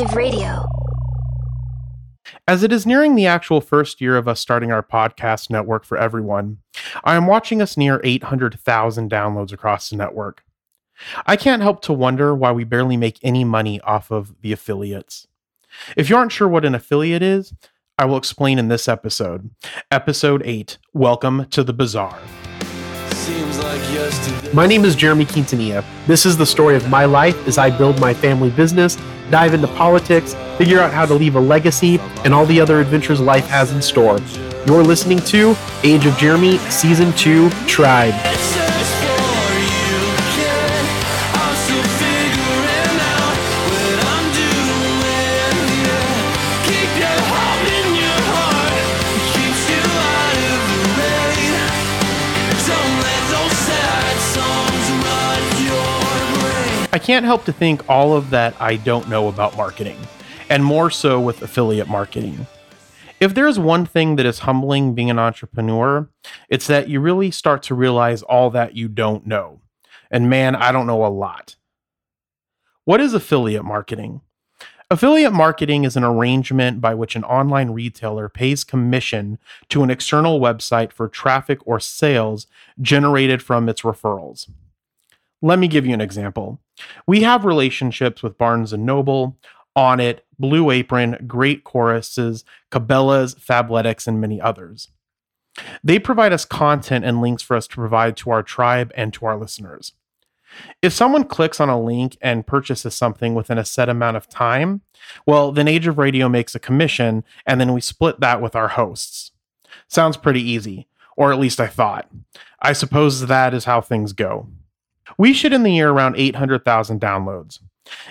of Radio. As it is nearing the actual first year of us starting our podcast network for everyone, I am watching us near 800,000 downloads across the network. I can't help to wonder why we barely make any money off of the affiliates. If you aren't sure what an affiliate is, I will explain in this episode. Episode 8 Welcome to the Bazaar. My name is Jeremy Quintanilla. This is the story of my life as I build my family business, dive into politics, figure out how to leave a legacy, and all the other adventures life has in store. You're listening to Age of Jeremy Season 2 Tribe. Can't help to think all of that I don't know about marketing, and more so with affiliate marketing. If there's one thing that is humbling being an entrepreneur, it's that you really start to realize all that you don't know. And man, I don't know a lot. What is affiliate marketing? Affiliate marketing is an arrangement by which an online retailer pays commission to an external website for traffic or sales generated from its referrals. Let me give you an example. We have relationships with Barnes and Noble, Onnit, Blue Apron, Great Courses, Cabela's, Fabletics, and many others. They provide us content and links for us to provide to our tribe and to our listeners. If someone clicks on a link and purchases something within a set amount of time, well, then Age of Radio makes a commission and then we split that with our hosts. Sounds pretty easy, or at least I thought. I suppose that is how things go. We should in the year around 800,000 downloads.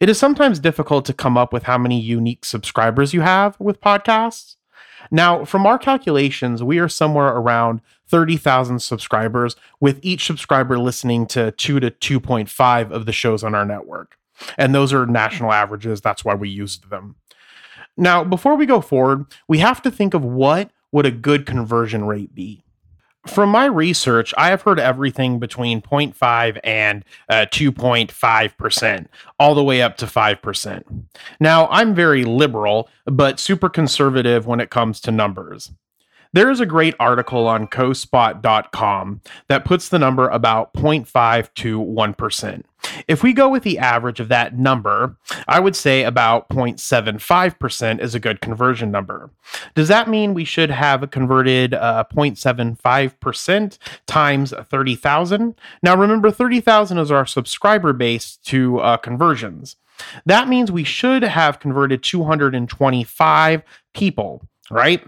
It is sometimes difficult to come up with how many unique subscribers you have with podcasts. Now, from our calculations, we are somewhere around 30,000 subscribers, with each subscriber listening to 2 to 2.5 of the shows on our network. And those are national averages. That's why we used them. Now, before we go forward, we have to think of what would a good conversion rate be. From my research, I have heard everything between 0.5 and uh, 2.5%, all the way up to 5%. Now, I'm very liberal, but super conservative when it comes to numbers. There is a great article on cospot.com that puts the number about 0.5 to 1%. If we go with the average of that number, I would say about 0.75% is a good conversion number. Does that mean we should have converted uh, 0.75% times 30,000? Now remember, 30,000 is our subscriber base to uh, conversions. That means we should have converted 225 people, right?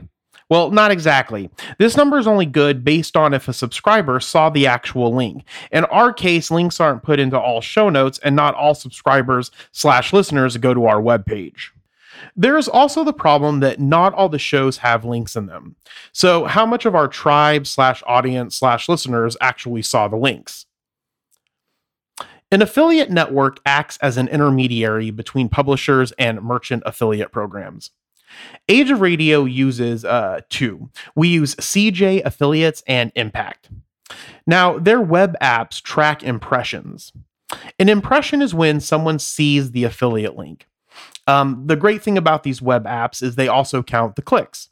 Well, not exactly. This number is only good based on if a subscriber saw the actual link. In our case, links aren't put into all show notes, and not all subscribers slash listeners go to our webpage. There is also the problem that not all the shows have links in them. So, how much of our tribe slash audience slash listeners actually saw the links? An affiliate network acts as an intermediary between publishers and merchant affiliate programs. Age of Radio uses uh, two. We use CJ Affiliates and Impact. Now, their web apps track impressions. An impression is when someone sees the affiliate link. Um, the great thing about these web apps is they also count the clicks.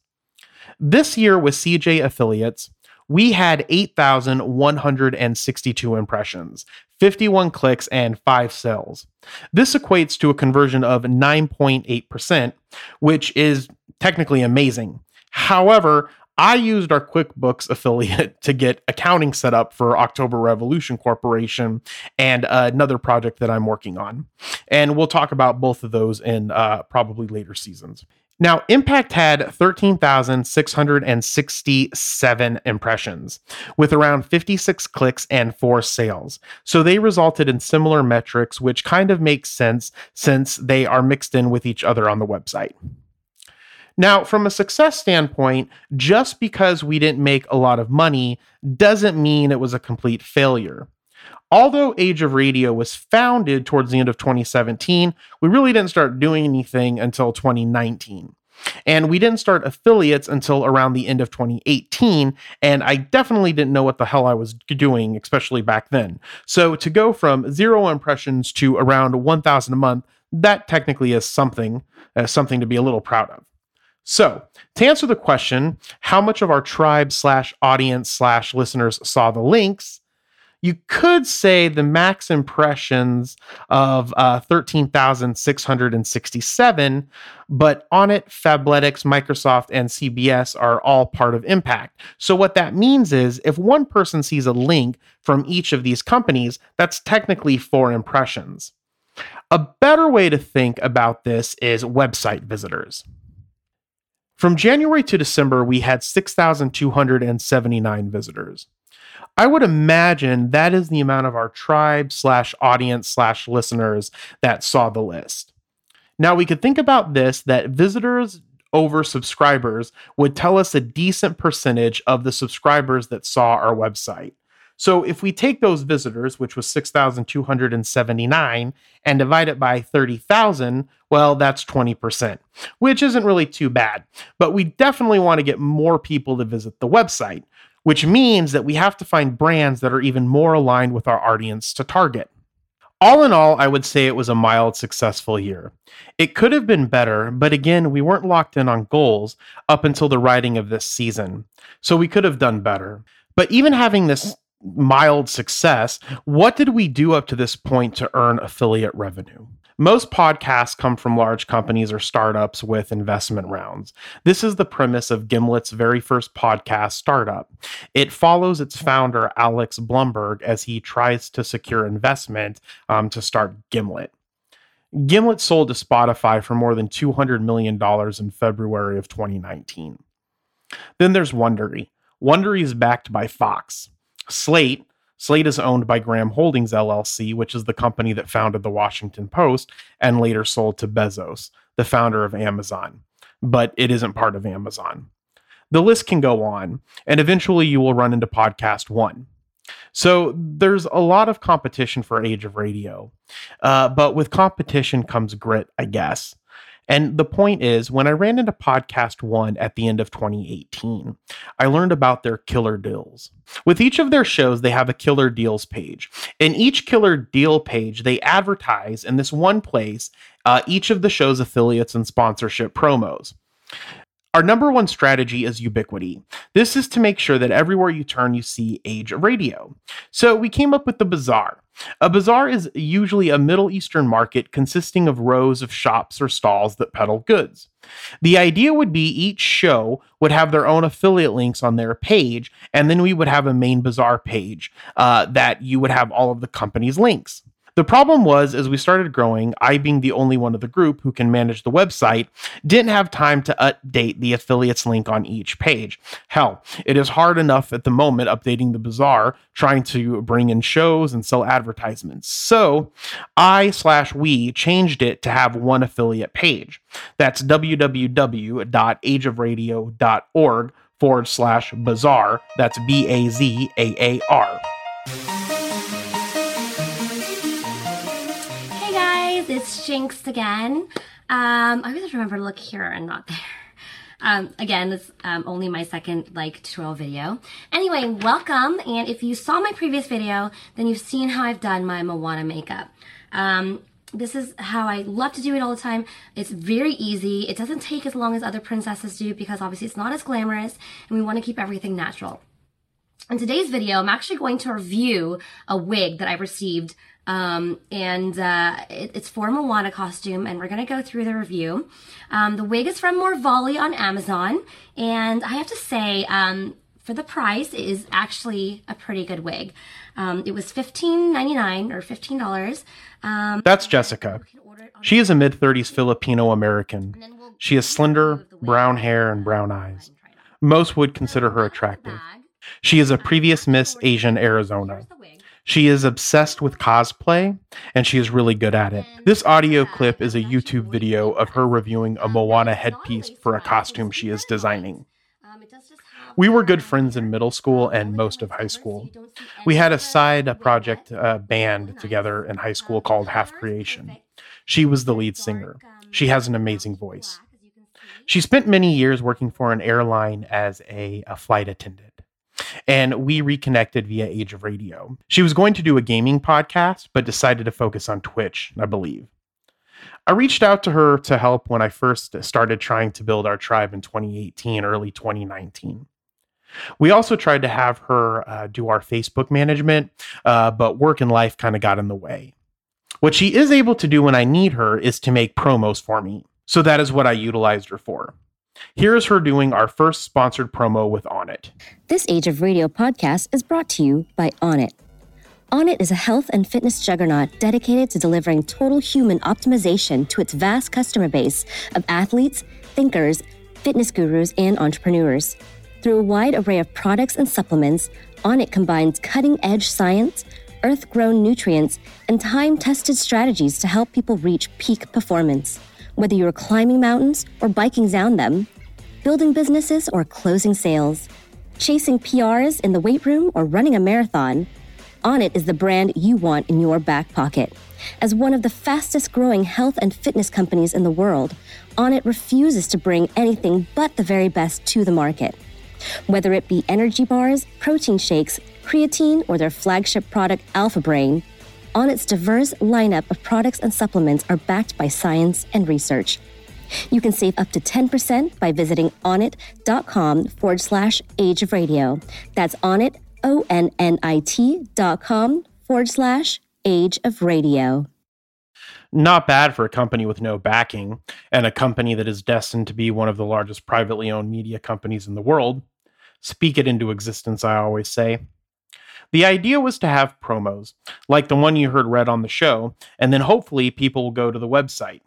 This year with CJ Affiliates, we had 8,162 impressions, 51 clicks, and 5 sales. This equates to a conversion of 9.8%, which is technically amazing. However, I used our QuickBooks affiliate to get accounting set up for October Revolution Corporation and another project that I'm working on. And we'll talk about both of those in uh, probably later seasons. Now, Impact had 13,667 impressions with around 56 clicks and four sales. So they resulted in similar metrics, which kind of makes sense since they are mixed in with each other on the website. Now, from a success standpoint, just because we didn't make a lot of money doesn't mean it was a complete failure. Although Age of Radio was founded towards the end of 2017, we really didn't start doing anything until 2019. And we didn't start affiliates until around the end of 2018. And I definitely didn't know what the hell I was doing, especially back then. So to go from zero impressions to around 1,000 a month, that technically is something, uh, something to be a little proud of. So, to answer the question, how much of our tribe slash audience slash listeners saw the links? You could say the max impressions of uh, 13,667, but Onnit, Fabletics, Microsoft, and CBS are all part of Impact. So, what that means is if one person sees a link from each of these companies, that's technically four impressions. A better way to think about this is website visitors. From January to December, we had 6,279 visitors. I would imagine that is the amount of our tribe slash audience slash listeners that saw the list. Now we could think about this that visitors over subscribers would tell us a decent percentage of the subscribers that saw our website. So if we take those visitors, which was 6,279, and divide it by 30,000, well, that's 20%, which isn't really too bad. But we definitely want to get more people to visit the website, which means that we have to find brands that are even more aligned with our audience to target. All in all, I would say it was a mild, successful year. It could have been better, but again, we weren't locked in on goals up until the writing of this season, so we could have done better. But even having this mild success, what did we do up to this point to earn affiliate revenue? Most podcasts come from large companies or startups with investment rounds. This is the premise of Gimlet's very first podcast, Startup. It follows its founder, Alex Blumberg, as he tries to secure investment um, to start Gimlet. Gimlet sold to Spotify for more than $200 million in February of 2019. Then there's Wondery. Wondery is backed by Fox. Slate, Slate is owned by Graham Holdings LLC, which is the company that founded the Washington Post and later sold to Bezos, the founder of Amazon. But it isn't part of Amazon. The list can go on, and eventually you will run into Podcast One. So there's a lot of competition for Age of Radio, uh, but with competition comes grit, I guess. And the point is, when I ran into Podcast One at the end of 2018, I learned about their killer deals. With each of their shows, they have a killer deals page. In each killer deal page, they advertise in this one place uh, each of the show's affiliates and sponsorship promos. Our number one strategy is ubiquity. This is to make sure that everywhere you turn, you see age radio. So we came up with the bazaar. A bazaar is usually a Middle Eastern market consisting of rows of shops or stalls that peddle goods. The idea would be each show would have their own affiliate links on their page, and then we would have a main bazaar page uh, that you would have all of the company's links. The problem was, as we started growing, I, being the only one of the group who can manage the website, didn't have time to update the affiliates link on each page. Hell, it is hard enough at the moment updating the bazaar, trying to bring in shows and sell advertisements. So I slash we changed it to have one affiliate page. That's www.ageofradio.org forward slash bazaar. That's B A Z A A R. it's Jinx again. Um, I always remember to look here and not there. Um, again, it's um, only my second like tutorial video. Anyway, welcome. And if you saw my previous video, then you've seen how I've done my Moana makeup. Um, this is how I love to do it all the time. It's very easy. It doesn't take as long as other princesses do because obviously it's not as glamorous and we want to keep everything natural. In today's video, I'm actually going to review a wig that I received um, and uh, it, it's for Moana costume, and we're gonna go through the review. Um, the wig is from Morvali on Amazon, and I have to say, um, for the price, it is actually a pretty good wig. Um, it was $15.99 or $15. Um, That's Jessica. She is a mid 30s Filipino American. She has slender, brown hair and brown eyes. Most would consider her attractive. She is a previous Miss Asian Arizona. She is obsessed with cosplay and she is really good at it. This audio clip is a YouTube video of her reviewing a Moana headpiece for a costume she is designing. We were good friends in middle school and most of high school. We had a side project uh, band together in high school called Half Creation. She was the lead singer. She has an amazing voice. She spent many years working for an airline as a, a flight attendant and we reconnected via Age of Radio. She was going to do a gaming podcast, but decided to focus on Twitch, I believe. I reached out to her to help when I first started trying to build our tribe in 2018, early 2019. We also tried to have her uh, do our Facebook management, uh, but work and life kind of got in the way. What she is able to do when I need her is to make promos for me. So that is what I utilized her for. Here is her doing our first sponsored promo with Onnit. This Age of Radio podcast is brought to you by Onnit. Onnit is a health and fitness juggernaut dedicated to delivering total human optimization to its vast customer base of athletes, thinkers, fitness gurus, and entrepreneurs. Through a wide array of products and supplements, Onnit combines cutting edge science, earth grown nutrients, and time tested strategies to help people reach peak performance. Whether you're climbing mountains or biking down them, building businesses or closing sales, chasing PRs in the weight room or running a marathon, Onnit is the brand you want in your back pocket. As one of the fastest growing health and fitness companies in the world, Onnit refuses to bring anything but the very best to the market. Whether it be energy bars, protein shakes, creatine, or their flagship product, Alpha Brain, Onnit's diverse lineup of products and supplements are backed by science and research. You can save up to 10% by visiting onnit.com forward slash age of radio. That's onnit, O N N I T dot com forward slash age of radio. Not bad for a company with no backing and a company that is destined to be one of the largest privately owned media companies in the world. Speak it into existence, I always say. The idea was to have promos, like the one you heard read on the show, and then hopefully people will go to the website,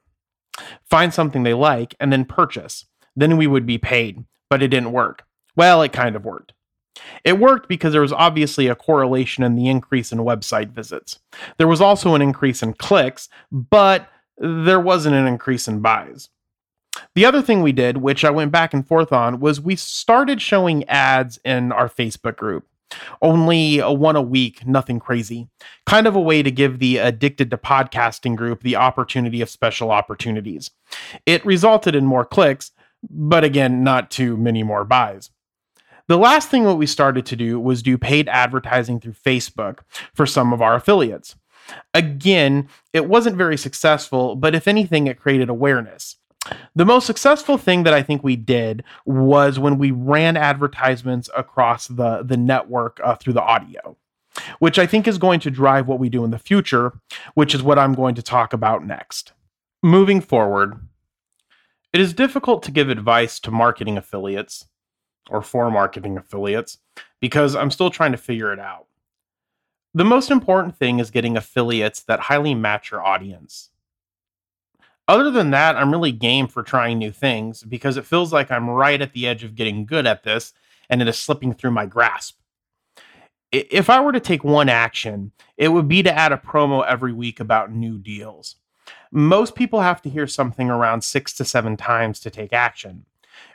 find something they like, and then purchase. Then we would be paid, but it didn't work. Well, it kind of worked. It worked because there was obviously a correlation in the increase in website visits. There was also an increase in clicks, but there wasn't an increase in buys. The other thing we did, which I went back and forth on, was we started showing ads in our Facebook group. Only one a week, nothing crazy. Kind of a way to give the addicted to podcasting group the opportunity of special opportunities. It resulted in more clicks, but again, not too many more buys. The last thing that we started to do was do paid advertising through Facebook for some of our affiliates. Again, it wasn't very successful, but if anything, it created awareness. The most successful thing that I think we did was when we ran advertisements across the, the network uh, through the audio, which I think is going to drive what we do in the future, which is what I'm going to talk about next. Moving forward, it is difficult to give advice to marketing affiliates or for marketing affiliates because I'm still trying to figure it out. The most important thing is getting affiliates that highly match your audience. Other than that, I'm really game for trying new things because it feels like I'm right at the edge of getting good at this and it is slipping through my grasp. If I were to take one action, it would be to add a promo every week about new deals. Most people have to hear something around six to seven times to take action.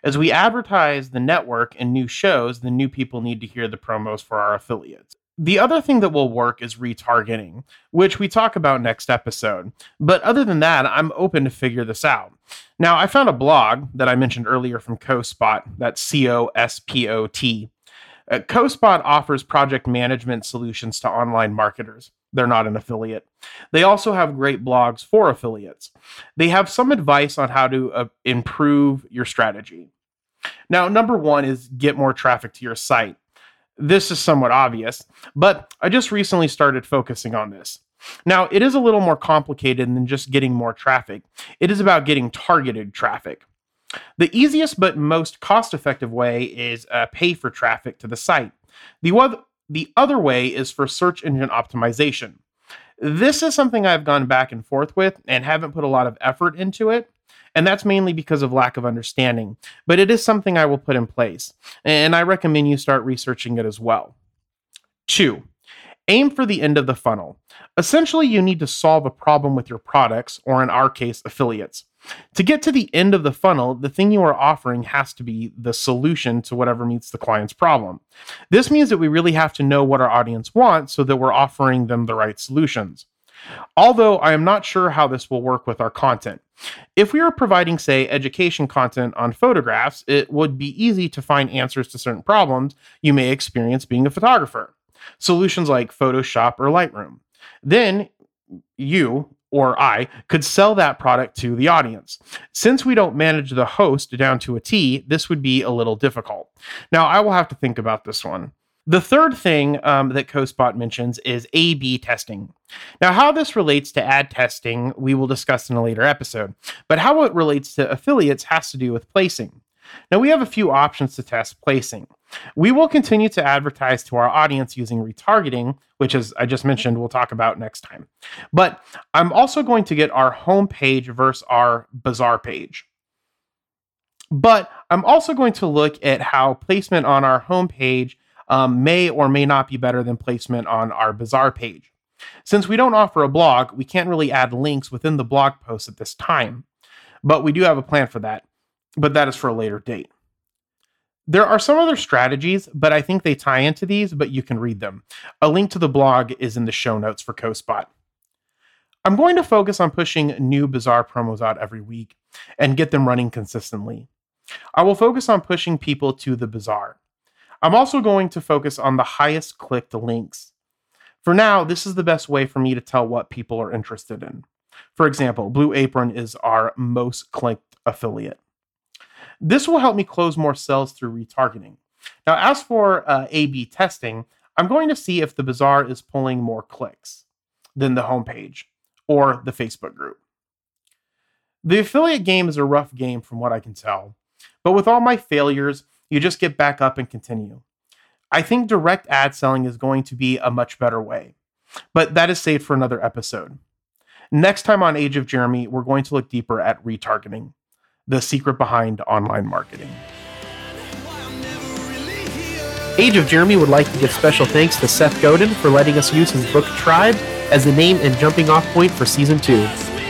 As we advertise the network and new shows, the new people need to hear the promos for our affiliates. The other thing that will work is retargeting, which we talk about next episode. But other than that, I'm open to figure this out. Now, I found a blog that I mentioned earlier from CoSpot, that's C O S P O T. Uh, CoSpot offers project management solutions to online marketers. They're not an affiliate. They also have great blogs for affiliates. They have some advice on how to uh, improve your strategy. Now, number one is get more traffic to your site. This is somewhat obvious, but I just recently started focusing on this. Now, it is a little more complicated than just getting more traffic. It is about getting targeted traffic. The easiest but most cost effective way is uh, pay for traffic to the site. The, other, the other way is for search engine optimization. This is something I've gone back and forth with and haven't put a lot of effort into it. And that's mainly because of lack of understanding. But it is something I will put in place. And I recommend you start researching it as well. Two, aim for the end of the funnel. Essentially, you need to solve a problem with your products, or in our case, affiliates. To get to the end of the funnel, the thing you are offering has to be the solution to whatever meets the client's problem. This means that we really have to know what our audience wants so that we're offering them the right solutions. Although I am not sure how this will work with our content. If we are providing, say, education content on photographs, it would be easy to find answers to certain problems you may experience being a photographer. Solutions like Photoshop or Lightroom. Then you, or I could sell that product to the audience. Since we don't manage the host down to a T, this would be a little difficult. Now, I will have to think about this one. The third thing um, that CoSpot mentions is A B testing. Now, how this relates to ad testing, we will discuss in a later episode, but how it relates to affiliates has to do with placing. Now, we have a few options to test placing. We will continue to advertise to our audience using retargeting, which, as I just mentioned, we'll talk about next time. But I'm also going to get our home page versus our bazaar page. But I'm also going to look at how placement on our home page um, may or may not be better than placement on our bazaar page. Since we don't offer a blog, we can't really add links within the blog post at this time. But we do have a plan for that, but that is for a later date. There are some other strategies, but I think they tie into these, but you can read them. A link to the blog is in the show notes for CoSpot. I'm going to focus on pushing new Bazaar promos out every week and get them running consistently. I will focus on pushing people to the Bazaar. I'm also going to focus on the highest clicked links. For now, this is the best way for me to tell what people are interested in. For example, Blue Apron is our most clicked affiliate. This will help me close more sales through retargeting. Now, as for uh, A B testing, I'm going to see if the bazaar is pulling more clicks than the homepage or the Facebook group. The affiliate game is a rough game from what I can tell, but with all my failures, you just get back up and continue. I think direct ad selling is going to be a much better way, but that is saved for another episode. Next time on Age of Jeremy, we're going to look deeper at retargeting, the secret behind online marketing. Age of Jeremy would like to give special thanks to Seth Godin for letting us use his book Tribes as the name and jumping off point for season 2.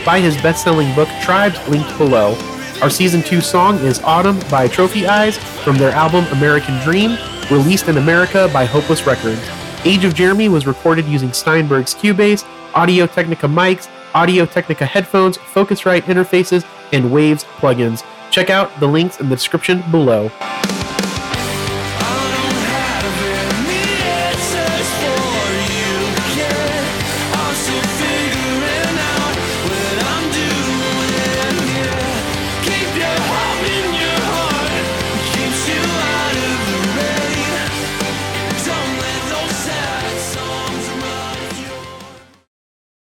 Buy his best selling book Tribes linked below. Our season 2 song is Autumn by Trophy Eyes from their album American Dream, released in America by Hopeless Records. Age of Jeremy was recorded using Steinberg's Cubase, Audio Technica mics, Audio Technica headphones, Focusrite interfaces, and Waves plugins. Check out the links in the description below.